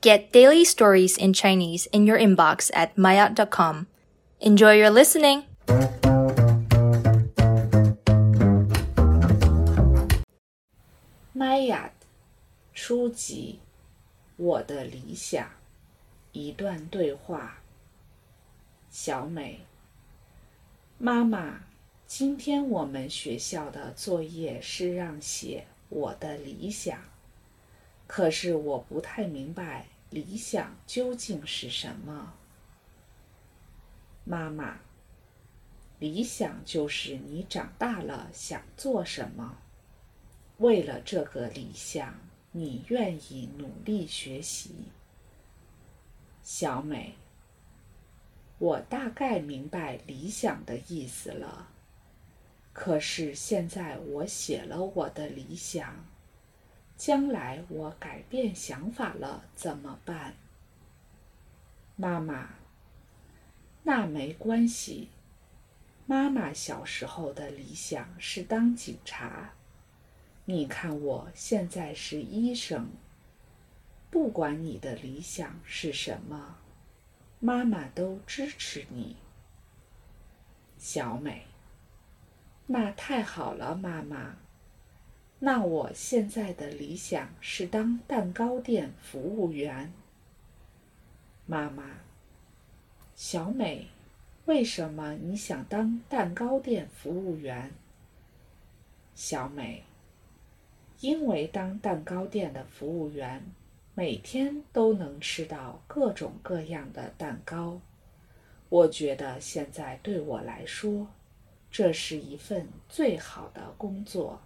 Get daily stories in Chinese in your inbox at maya.com. Enjoy your listening! 麦雅初级，我的理想，一段对话。小美，妈妈，今天我们学校的作业是让写我的理想， 可是我不太明白理想究竟是什么。妈妈，理想就是你长大了想做什么。为了这个理想，你愿意努力学习。小美，我大概明白理想的意思了。可是现在我写了我的理想，将来我改变想法了怎么办？妈妈，那没关系。妈妈小时候的理想是当警察。你看，我现在是医生。不管你的理想是什么，妈妈都支持你。小美，那太好了，妈妈。那我现在的理想是当蛋糕店服务员。妈妈，小美，为什么你想当蛋糕店服务员？小美。因为当蛋糕店的服务员，每天都能吃到各种各样的蛋糕，我觉得现在对我来说，这是一份最好的工作。